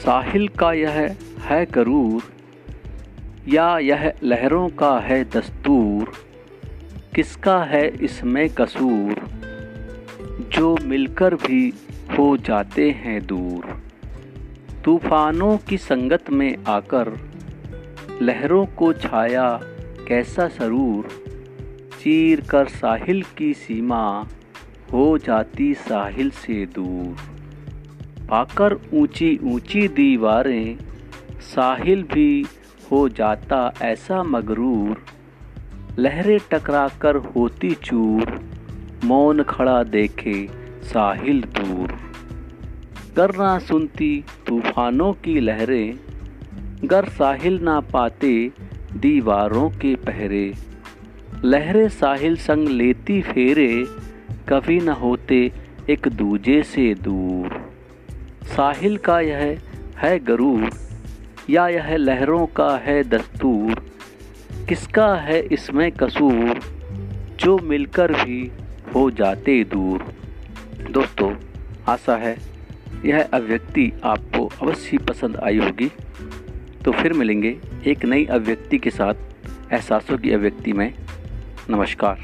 साहिल का यह है करूर या यह लहरों का है दस्तूर, किसका है इसमें कसूर, जो मिलकर भी हो जाते हैं दूर। तूफानों की संगत में आकर, लहरों को छाया कैसा सरूर, चीर कर साहिल की सीमा हो जाती साहिल से दूर। पाकर ऊँची ऊँची दीवारें, साहिल भी हो जाता ऐसा मगरूर। लहरें टकरा कर होती चूर, मौन खड़ा देखे साहिल दूर। करना सुनती तूफानों की लहरें, गर साहिल ना पाते दीवारों के पहरे। लहरें साहिल संग लेती फेरे, कभी न होते एक दूजे से दूर। साहिल का यह है गरूर, या यह लहरों का है दस्तूर। किसका है इसमें कसूर, जो मिलकर भी हो जाते दूर। दोस्तों, आशा है यह अभिव्यक्ति आपको अवश्य पसंद आई होगी। तो फिर मिलेंगे एक नई अभिव्यक्ति के साथ, एहसासों की अभिव्यक्ति में। नमस्कार।